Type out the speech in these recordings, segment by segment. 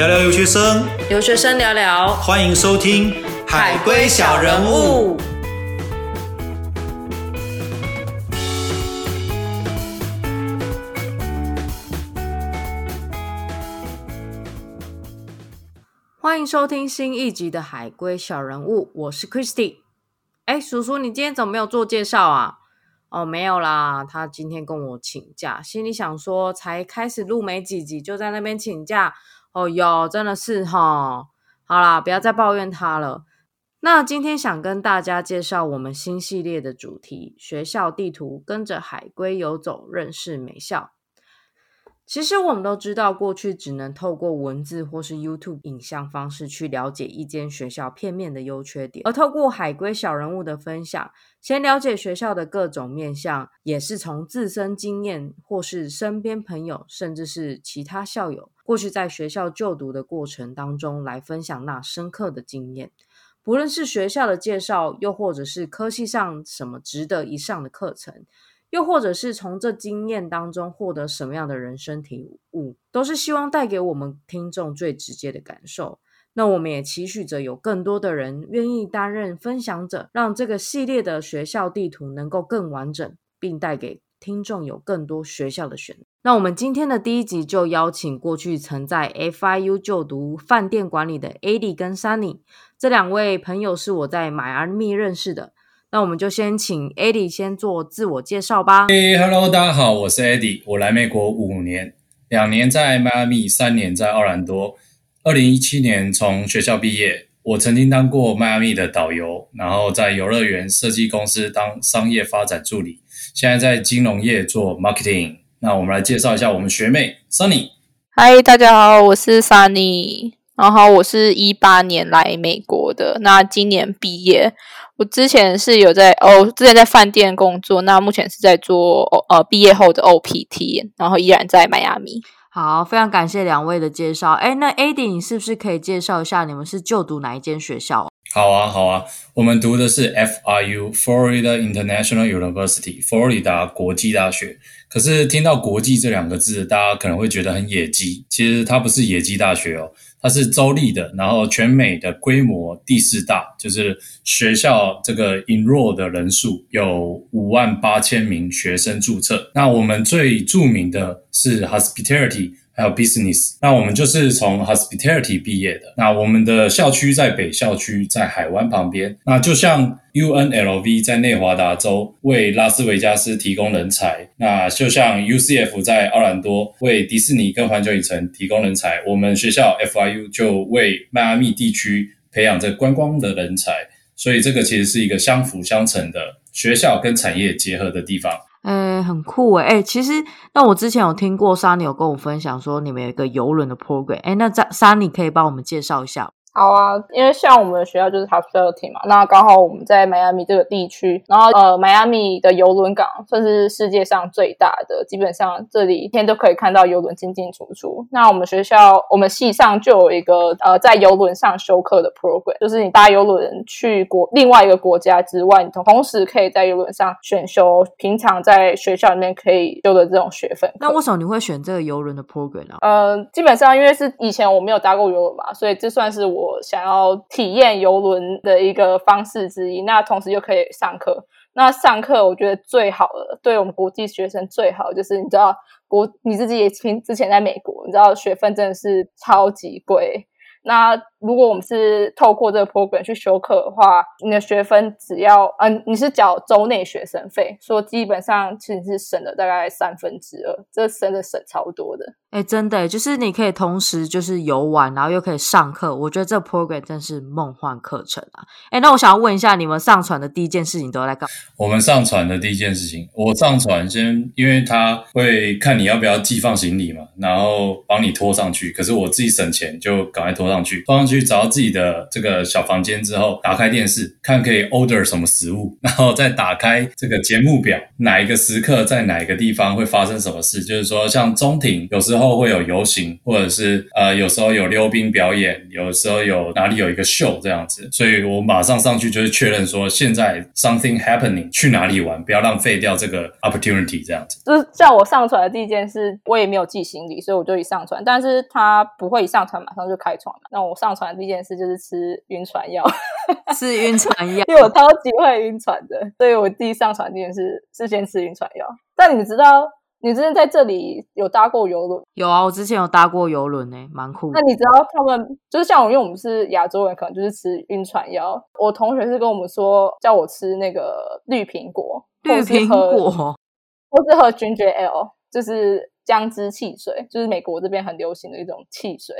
聊聊留学生，留学生聊聊，欢迎收听《海归小人物》。欢迎收听新一集的《海归小人物》，我是 Christy。哎，叔叔，你今天怎么没有做介绍啊？哦，没有啦，他今天跟我请假，心里想说，才开始录没几集，就在那边请假。哦哟，真的是哈，好啦，不要再抱怨他了。那今天想跟大家介绍我们新系列的主题——学校地图，跟着海龟游走，认识美校。其实我们都知道，过去只能透过文字或是 YouTube 影像方式去了解一间学校片面的优缺点，而透过海归小人物的分享，先了解学校的各种面向，也是从自身经验或是身边朋友，甚至是其他校友过去在学校就读的过程当中来分享那深刻的经验。不论是学校的介绍，又或者是科系上什么值得一上的课程。又或者是从这经验当中获得什么样的人生体悟，都是希望带给我们听众最直接的感受。那我们也期许着有更多的人愿意担任分享者，让这个系列的学校地图能够更完整，并带给听众有更多学校的选择。那我们今天的第一集就邀请过去曾在 FIU 就读饭店管理的 Adi 跟 Sunny 这两位朋友，是我在迈阿密认识的。那我们就先请 Eddie 先做自我介绍吧。嘿，Hello，大家好，我是 Eddie，我来美国五年，两年在迈阿密，三年在奥兰多。二零一七年从学校毕业，我曾经当过迈阿密的导游，然后在游乐园设计公司当商业发展助理，现在在金融业做 marketing。那我们来介绍一下我们学妹 Sunny。嗨，大家好，我是 Sunny，然后我是一八年来美国的，那今年毕业。我之前是有在哦，之前在饭店工作，那目前是在做呃毕业后的 OPT，然后依然在迈阿密。好，非常感谢两位的介绍。哎，那 Adi，你是不是可以介绍一下你们是就读哪一间学校？好啊，好啊，我们读的是 FIU（Florida International University），佛罗里达国际大学。可是听到“国际”这两个字，大家可能会觉得很野鸡。其实它不是野鸡大学哦。它是州立的，然后全美的规模第四大，就是学校这个 enroll 的人数有五万八千名学生注册。那我们最著名的是 hospitality。还有 business，那我们就是从 hospitality 毕业的。那我们的校区在北校区，在海湾旁边。那就像 UNLV 在内华达州为拉斯维加斯提供人才，那就像 UCF 在奥兰多为迪士尼跟环球影城提供人才，我们学校 FIU 就为迈阿密地区培养这观光的人才。所以这个其实是一个相辅相成的学校跟产业结合的地方。哎，很酷哎！哎，其实那我之前有听过 Sunny 有跟我分享说你们有一个游轮的 program，哎，那 Sunny 可以帮我们介绍一下。好啊，因为像我们的学校就是 hospitality 嘛，那刚好我们在迈阿密这个地区，然后呃，迈阿密的游轮港算是世界上最大的，基本上这里一天都可以看到游轮进进出出。那我们学校我们系上就有一个呃，在游轮上修课的 program，就是你搭游轮去国另外一个国家之外，你同同时可以在游轮上选修平常在学校里面可以修的这种学分。那为什么你会选这个游轮的 program 呢？呃，基本上因为是以前我没有搭过游轮嘛，所以这算是我。我想要体验游轮的一个方式之一，那同时又可以上课。那上课我觉得最好的，对我们国际学生最好就是你知道国你自己也听之前在美国，你知道学分真的是超级贵。那如果我们是透过这个 program 去修课的话，你的学分只要嗯，你是缴州内学生费，说基本上其实是省了大概三分之二，这真的省超多的。哎，真的，就是你可以同时就是游玩，然后又可以上课，我觉得这 program 真是梦幻课程啊！哎，那我想要问一下，你们上传的第一件事情都在干？我们上传的第一件事情，我上传先，因为他会看你要不要寄放行李嘛，然后帮你拖上去。可是我自己省钱，就赶快拖。上去，放上去找到自己的这个小房间之后，打开电视看可以 order 什么食物，然后再打开这个节目表，哪一个时刻在哪一个地方会发生什么事。就是说，像中庭有时候会有游行，或者是呃有时候有溜冰表演，有时候有哪里有一个秀这样子，所以我马上上去就是确认说现在 something happening，去哪里玩，不要浪费掉这个 opportunity 这样子。就是叫我上传的第一件事，我也没有寄行李，所以我就一上传，但是他不会一上传马上就开船嘛。那我上船第一件事就是吃晕船药，吃晕船 药，因为我超级会晕船的，所以我第一上船第一件事是先吃晕船药。但你知道，你之前在这里有搭过游轮？有啊，我之前有搭过游轮呢，蛮酷。那你知道他们就是像我，因为我们是亚洲人，可能就是吃晕船药。我同学是跟我们说，叫我吃那个绿苹果，绿苹果，或是喝 ginger ale，就是姜汁汽水，就是美国这边很流行的一种汽水。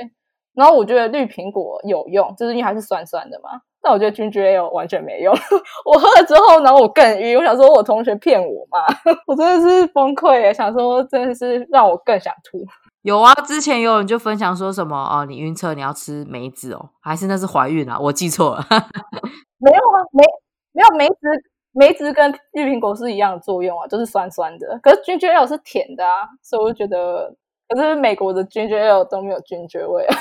然后我觉得绿苹果有用，就是因为它是酸酸的嘛。但我觉得 ginger ale 完全没用。我喝了之后，然后我更晕。我想说，我同学骗我嘛？我真的是崩溃耶！想说，真的是让我更想吐。有啊，之前有人就分享说什么哦，你晕车你要吃梅子哦，还是那是怀孕啊？我记错了。没有啊，梅没有梅子，梅子跟绿苹果是一样的作用啊，就是酸酸的。可是 ginger ale 是甜的啊，所以我就觉得，可是美国的 ginger ale 都没有 ginger 味。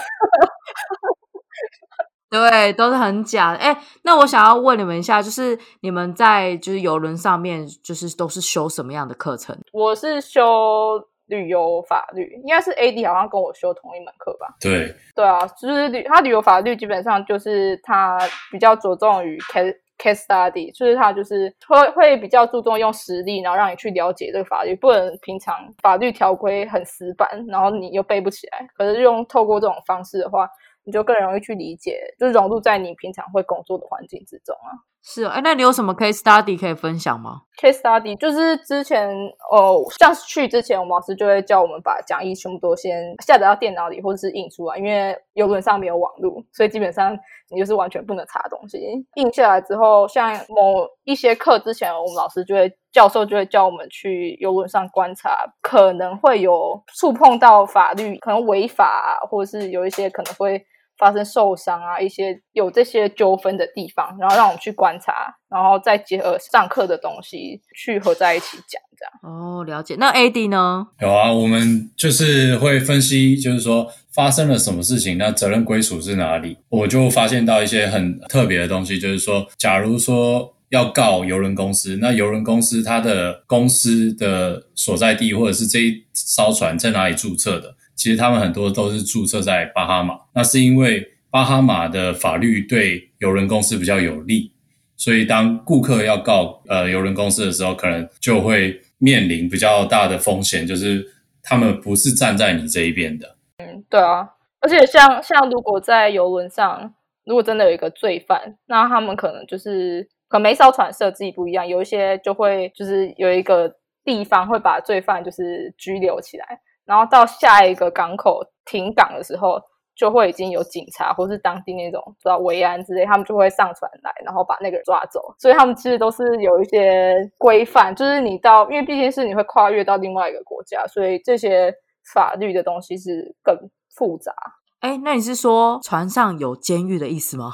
对，都是很假的。哎，那我想要问你们一下，就是你们在就是游轮上面，就是都是修什么样的课程？我是修旅游法律，应该是 AD 好像跟我修同一门课吧？对，对啊，就是旅他旅游法律基本上就是他比较着重于 case case study，就是他就是会会比较注重用实力，然后让你去了解这个法律，不能平常法律条规很死板，然后你又背不起来。可是用透过这种方式的话。你就更容易去理解，就融入在你平常会工作的环境之中啊。是，哎，那你有什么 case study 可以分享吗？case study 就是之前哦，像去之前，我们老师就会叫我们把讲义全部都先下载到电脑里，或者是印出来，因为游轮上没有网络，所以基本上你就是完全不能查东西。印下来之后，像某一些课之前，我们老师就会教授就会叫我们去游轮上观察，可能会有触碰到法律，可能违法，或者是有一些可能会。发生受伤啊，一些有这些纠纷的地方，然后让我们去观察，然后再结合上课的东西去合在一起讲，这样。哦，了解。那 AD 呢？有啊，我们就是会分析，就是说发生了什么事情，那责任归属是哪里？我就发现到一些很特别的东西，就是说，假如说要告邮轮公司，那邮轮公司它的公司的所在地，或者是这一艘船在哪里注册的？其实他们很多都是注册在巴哈马，那是因为巴哈马的法律对邮轮公司比较有利，所以当顾客要告呃邮轮公司的时候，可能就会面临比较大的风险，就是他们不是站在你这一边的。嗯，对啊，而且像像如果在游轮上，如果真的有一个罪犯，那他们可能就是可能每艘船设计不一样，有一些就会就是有一个地方会把罪犯就是拘留起来。然后到下一个港口停港的时候，就会已经有警察或是当地那种知道维安之类，他们就会上船来，然后把那个人抓走。所以他们其实都是有一些规范，就是你到，因为毕竟是你会跨越到另外一个国家，所以这些法律的东西是更复杂。哎，那你是说船上有监狱的意思吗？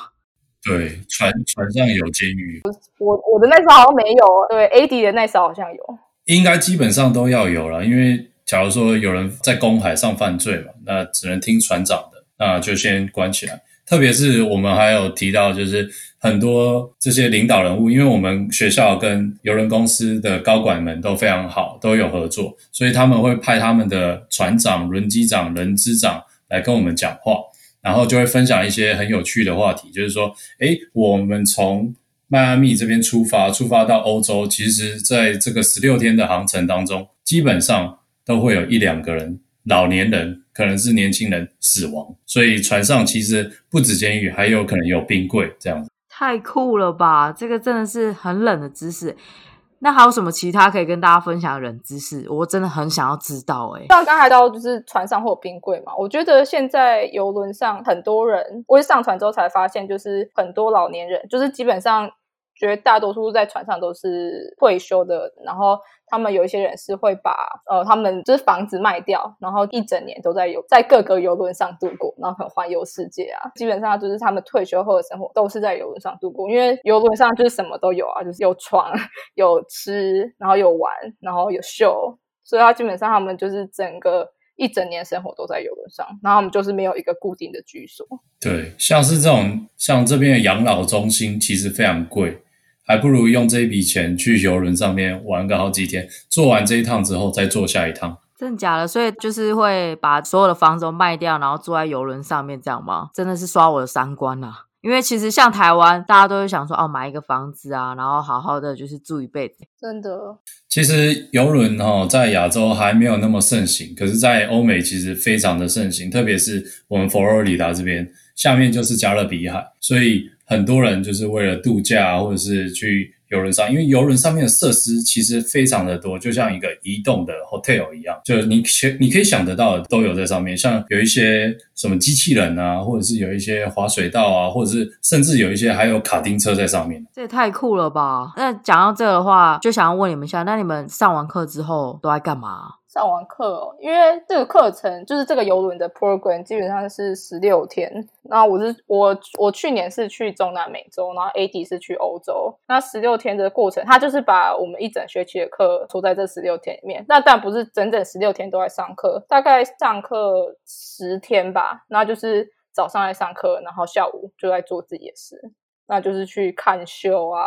对，船船上有监狱。我我的那艘好像没有，对，A D 的那艘好像有，应该基本上都要有了，因为。假如说有人在公海上犯罪嘛，那只能听船长的，那就先关起来。特别是我们还有提到，就是很多这些领导人物，因为我们学校跟邮轮公司的高管们都非常好，都有合作，所以他们会派他们的船长、轮机长、轮资长来跟我们讲话，然后就会分享一些很有趣的话题，就是说，诶，我们从迈阿密这边出发，出发到欧洲，其实在这个十六天的航程当中，基本上。都会有一两个人，老年人可能是年轻人死亡，所以船上其实不止监狱，还有可能有冰柜这样子。太酷了吧！这个真的是很冷的知识。那还有什么其他可以跟大家分享的冷知识？我真的很想要知道。哎，像刚才到就是船上会有冰柜嘛？我觉得现在游轮上很多人，我上船之后才发现，就是很多老年人，就是基本上绝大多数在船上都是退休的，然后他们有一些人是会把呃他们就是房子卖掉，然后一整年都在游在各个游轮上度过，然后很环游世界啊。基本上就是他们退休后的生活都是在游轮上度过，因为游轮上就是什么都有啊，就是有床、有吃，然后有玩，然后有秀，所以他基本上他们就是整个。一整年生活都在游轮上，然后我们就是没有一个固定的居所。对，像是这种像这边的养老中心，其实非常贵，还不如用这一笔钱去游轮上面玩个好几天，做完这一趟之后再做下一趟。真的假的？所以就是会把所有的房子都卖掉，然后坐在游轮上面这样吗？真的是刷我的三观啊！因为其实像台湾，大家都会想说哦，买一个房子啊，然后好好的就是住一辈子。真的。其实游轮哈在亚洲还没有那么盛行，可是，在欧美其实非常的盛行，特别是我们佛罗里达这边，下面就是加勒比海，所以很多人就是为了度假或者是去。游轮上，因为游轮上面的设施其实非常的多，就像一个移动的 hotel 一样，就是你想你可以想得到的都有在上面，像有一些什么机器人啊，或者是有一些滑水道啊，或者是甚至有一些还有卡丁车在上面，这也太酷了吧！那讲到这的话，就想要问你们一下，那你们上完课之后都在干嘛？上完课哦，因为这个课程就是这个游轮的 program，基本上是十六天。那我是我我去年是去中南美洲，然后 AD 是去欧洲。那十六天的过程，他就是把我们一整学期的课抽在这十六天里面。那但不是整整十六天都在上课，大概上课十天吧。那就是早上在上课，然后下午就在做自己的事。那就是去看秀啊，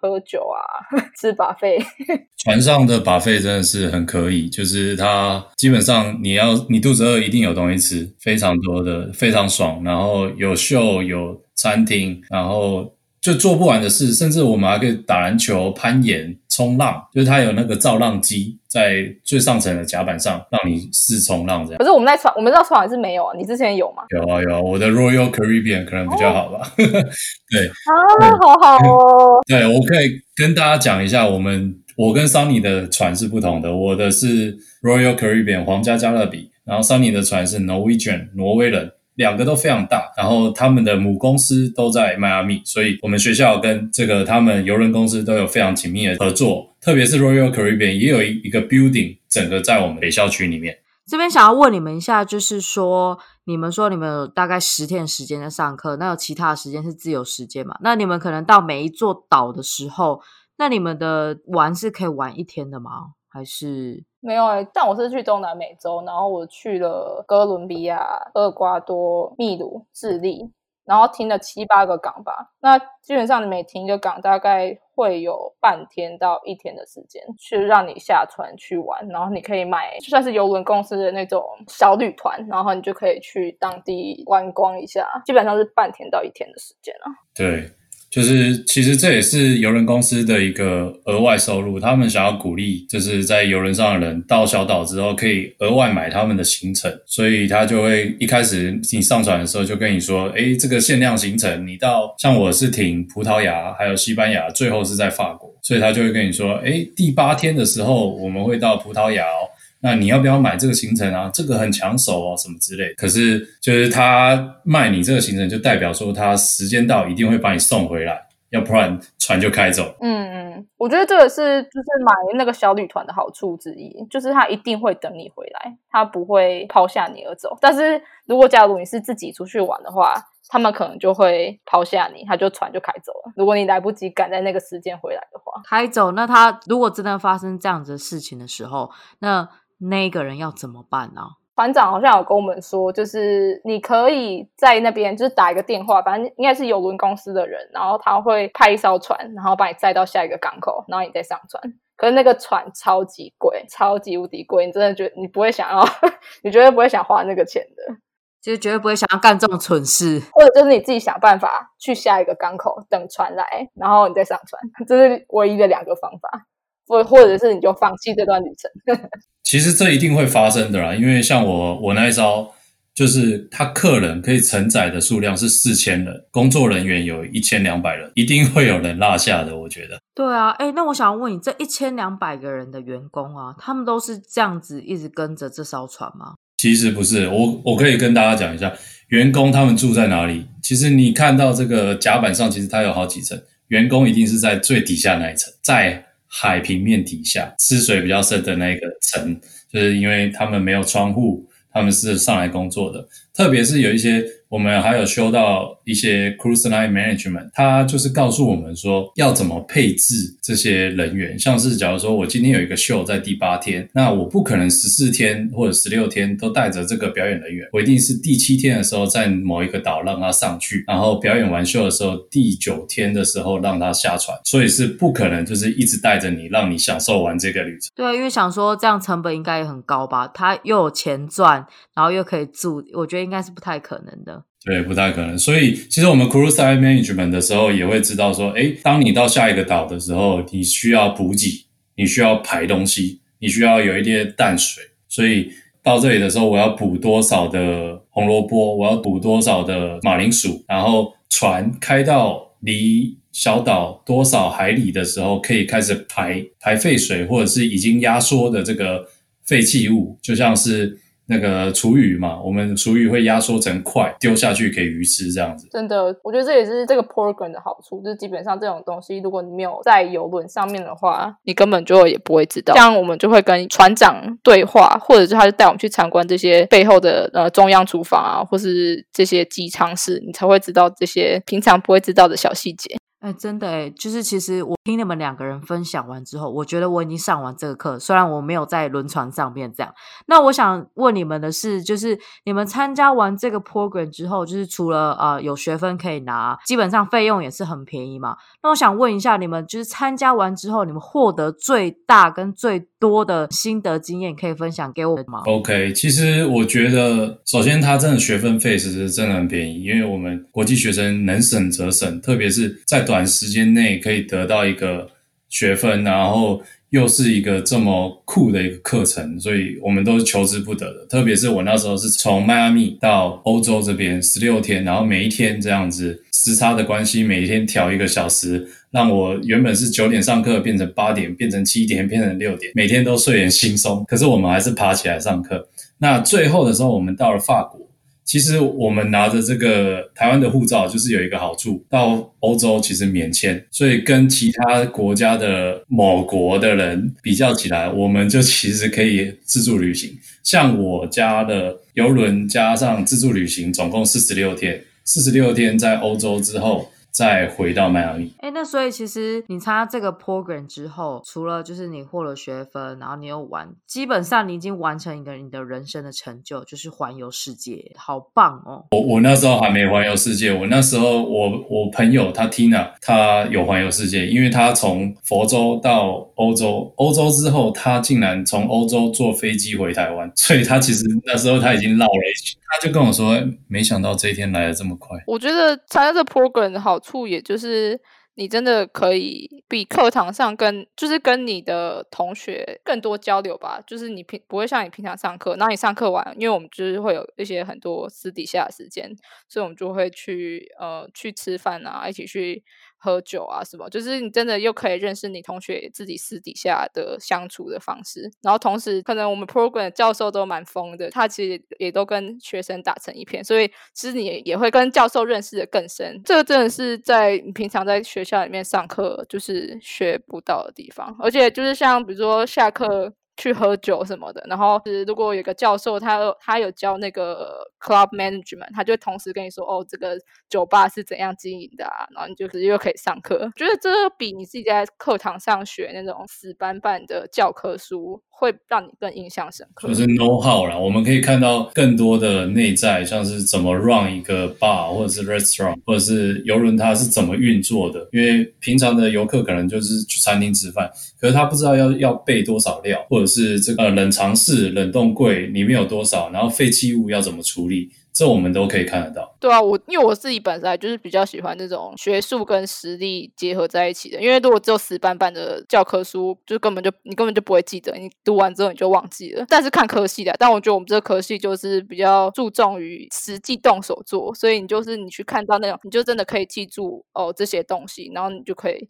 喝酒啊，吃把费。船上的把费真的是很可以，就是它基本上你要你肚子饿一定有东西吃，非常多的，非常爽。然后有秀，有餐厅，然后。就做不完的事，甚至我们还可以打篮球、攀岩、冲浪，就是它有那个造浪机在最上层的甲板上，让你试冲浪这样。可是我们在船，我们知道船是没有啊，你之前有吗？有啊有啊，我的 Royal Caribbean 可能比较好吧。对啊，好好哦。对，我可以跟大家讲一下，我们我跟 Sunny 的船是不同的，我的是 Royal Caribbean 皇家加勒比，然后 Sunny 的船是 Norwegian 挪威人。两个都非常大，然后他们的母公司都在迈阿密，所以我们学校跟这个他们邮轮公司都有非常紧密的合作。特别是 Royal Caribbean 也有一一个 building，整个在我们北校区里面。这边想要问你们一下，就是说，你们说你们有大概十天时间在上课，那有其他时间是自由时间嘛？那你们可能到每一座岛的时候，那你们的玩是可以玩一天的吗？还是？没有哎，但我是去中南美洲，然后我去了哥伦比亚、厄瓜多、秘鲁、智利，然后停了七八个港吧。那基本上你每停一个港，大概会有半天到一天的时间去让你下船去玩。然后你可以买，就算是游轮公司的那种小旅团，然后你就可以去当地观光一下。基本上是半天到一天的时间啊。对。就是其实这也是邮轮公司的一个额外收入，他们想要鼓励，就是在邮轮上的人到小岛之后可以额外买他们的行程，所以他就会一开始你上船的时候就跟你说，哎，这个限量行程，你到像我是停葡萄牙还有西班牙，最后是在法国，所以他就会跟你说，哎，第八天的时候我们会到葡萄牙哦。那你要不要买这个行程啊？这个很抢手哦，什么之类。可是就是他卖你这个行程，就代表说他时间到一定会把你送回来，要不然船就开走。嗯嗯，我觉得这个是就是买那个小旅团的好处之一，就是他一定会等你回来，他不会抛下你而走。但是如果假如你是自己出去玩的话，他们可能就会抛下你，他就船就开走了。如果你来不及赶在那个时间回来的话，开走。那他如果真的发生这样子的事情的时候，那那个人要怎么办呢？船长好像有跟我们说，就是你可以在那边就是打一个电话，反正应该是游轮公司的人，然后他会派一艘船，然后把你载到下一个港口，然后你再上船。可是那个船超级贵，超级无敌贵，你真的觉得你不会想要，你绝对不会想花那个钱的，就是绝对不会想要干这种蠢事，或者就是你自己想办法去下一个港口等船来，然后你再上船，这是唯一的两个方法。或或者是你就放弃这段旅程。其实这一定会发生的啦，因为像我我那一招，就是他客人可以承载的数量是四千人，工作人员有一千两百人，一定会有人落下的。我觉得。对啊，哎，那我想问你，这一千两百个人的员工啊，他们都是这样子一直跟着这艘船吗？其实不是，我我可以跟大家讲一下，员工他们住在哪里。其实你看到这个甲板上，其实它有好几层。员工一定是在最底下那一层，在海平面底下吃水比较深的那个层，就是因为他们没有窗户，他们是上来工作的，特别是有一些。我们还有修到一些 cruise line management，它就是告诉我们说要怎么配置这些人员。像是假如说我今天有一个秀在第八天，那我不可能十四天或者十六天都带着这个表演人员，我一定是第七天的时候在某一个岛让他上去，然后表演完秀的时候，第九天的时候让他下船。所以是不可能就是一直带着你，让你享受完这个旅程。对，因为想说这样成本应该也很高吧？他又有钱赚，然后又可以住，我觉得应该是不太可能的。对，不太可能。所以，其实我们 cruise line management 的时候也会知道说，哎，当你到下一个岛的时候，你需要补给，你需要排东西，你需要有一点淡水。所以到这里的时候，我要补多少的红萝卜，我要补多少的马铃薯，然后船开到离小岛多少海里的时候，可以开始排排废水，或者是已经压缩的这个废弃物，就像是。那个厨余嘛，我们厨余会压缩成块丢下去给鱼吃，这样子。真的，我觉得这也是这个 program 的好处，就是基本上这种东西，如果你没有在游轮上面的话，你根本就也不会知道。像我们就会跟船长对话，或者是他就带我们去参观这些背后的呃中央厨房啊，或是这些机舱室，你才会知道这些平常不会知道的小细节。哎，真的哎，就是其实我听你们两个人分享完之后，我觉得我已经上完这个课，虽然我没有在轮船上面这样。那我想问你们的是，就是你们参加完这个 program 之后，就是除了呃有学分可以拿，基本上费用也是很便宜嘛。那我想问一下，你们就是参加完之后，你们获得最大跟最多的心得经验，可以分享给我吗？OK，其实我觉得，首先它真的学分费其实真的很便宜，因为我们国际学生能省则省，特别是在。短时间内可以得到一个学分，然后又是一个这么酷的一个课程，所以我们都是求之不得的。特别是我那时候是从迈阿密到欧洲这边十六天，然后每一天这样子时差的关系，每一天调一个小时，让我原本是九点上课变成八点，变成七点，变成六点，每天都睡眼惺忪。可是我们还是爬起来上课。那最后的时候，我们到了法国。其实我们拿着这个台湾的护照，就是有一个好处，到欧洲其实免签，所以跟其他国家的某国的人比较起来，我们就其实可以自助旅行。像我家的游轮加上自助旅行，总共四十六天，四十六天在欧洲之后。再回到迈阿密。哎，那所以其实你参加这个 program 之后，除了就是你获了学分，然后你又玩，基本上你已经完成一个你的人生的成就，就是环游世界，好棒哦！我我那时候还没环游世界，我那时候我我朋友他 Tina 他有环游世界，因为他从佛州到欧洲，欧洲之后他竟然从欧洲坐飞机回台湾，所以他其实那时候他已经绕了一圈，他就跟我说，没想到这一天来的这么快。我觉得参加这 program 好。处也就是你真的可以比课堂上跟就是跟你的同学更多交流吧，就是你平不会像你平常上课，那你上课完，因为我们就是会有一些很多私底下的时间，所以我们就会去呃去吃饭啊，一起去。喝酒啊，什么？就是你真的又可以认识你同学自己私底下的相处的方式，然后同时可能我们 program 教授都蛮疯的，他其实也都跟学生打成一片，所以其实你也会跟教授认识的更深。这个真的是在平常在学校里面上课就是学不到的地方，而且就是像比如说下课。去喝酒什么的，然后是如果有个教授，他他有教那个 club management，他就同时跟你说，哦，这个酒吧是怎样经营的啊，然后你就直接又可以上课。觉得这比你自己在课堂上学那种死板板的教科书。会让你更印象深刻，就是 know how 啦。我们可以看到更多的内在，像是怎么 run 一个 bar 或者是 restaurant，或者是游轮它是怎么运作的。因为平常的游客可能就是去餐厅吃饭，可是他不知道要要备多少料，或者是这个冷藏室、冷冻柜里面有多少，然后废弃物要怎么处理。这我们都可以看得到。对啊，我因为我自己本来就是比较喜欢这种学术跟实力结合在一起的。因为如果只有死板板的教科书，就根本就你根本就不会记得，你读完之后你就忘记了。但是看科系的，但我觉得我们这科系就是比较注重于实际动手做，所以你就是你去看到那种，你就真的可以记住哦这些东西，然后你就可以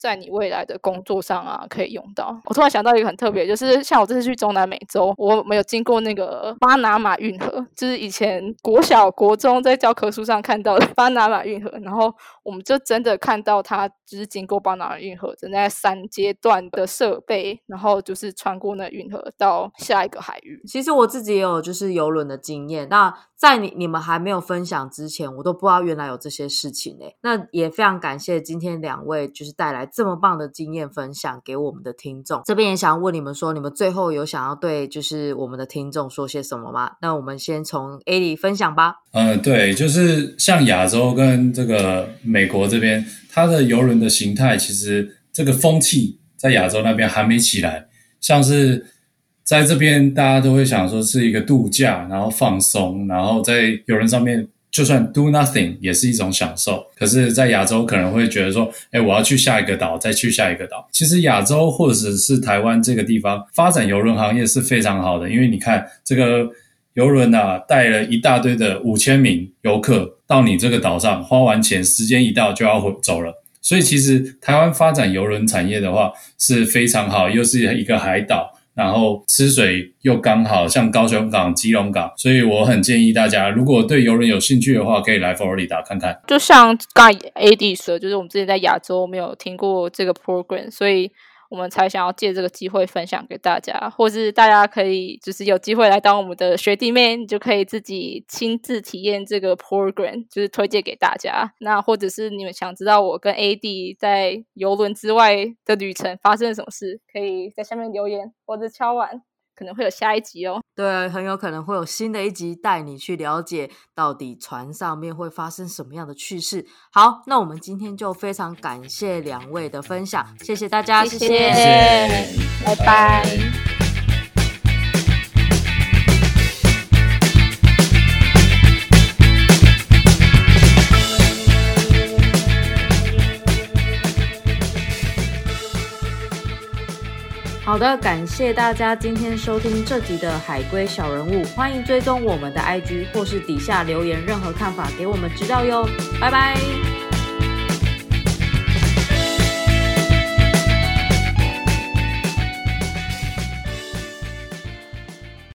在你未来的工作上啊可以用到。我突然想到一个很特别，就是像我这次去中南美洲，我没有经过那个巴拿马运河，就是以前国小、国中在教科书上看到的巴拿马运河，然后我们就真的看到它就是经过巴拿马运河，正在三阶段的设备，然后就是穿过那运河到下一个海域。其实我自己也有就是游轮的经验，那在你你们还没有分享之前，我都不知道原来有这些事情呢。那也非常感谢今天两位就是带来这么棒的经验分享给我们的听众。这边也想问你们说，你们最后有想要对就是我们的听众说些什么吗？那我们先从 A 里分享吧。嗯，对，就是像亚洲跟这个美国这边，它的游轮的形态，其实这个风气在亚洲那边还没起来。像是在这边，大家都会想说是一个度假，然后放松，然后在游轮上面，就算 do nothing 也是一种享受。可是，在亚洲可能会觉得说，哎，我要去下一个岛，再去下一个岛。其实，亚洲或者是台湾这个地方发展游轮行业是非常好的，因为你看这个。游轮啊，带了一大堆的五千名游客到你这个岛上，花完钱，时间一到就要回走了。所以其实台湾发展游轮产业的话是非常好，又是一个海岛，然后吃水又刚好，像高雄港、基隆港。所以我很建议大家，如果对游轮有兴趣的话，可以来佛罗里达看看。就像刚 AD 说，就是我们之前在亚洲没有听过这个 program，所以。我们才想要借这个机会分享给大家，或是大家可以就是有机会来当我们的学弟妹，你就可以自己亲自体验这个 program，就是推荐给大家。那或者是你们想知道我跟 AD 在游轮之外的旅程发生了什么事，可以在下面留言或者敲完。可能会有下一集哦，对，很有可能会有新的一集带你去了解到底船上面会发生什么样的趣事。好，那我们今天就非常感谢两位的分享，谢谢大家，谢谢，拜拜。好的，感谢大家今天收听这集的海龟小人物，欢迎追踪我们的 IG 或是底下留言任何看法给我们知道哟，拜拜。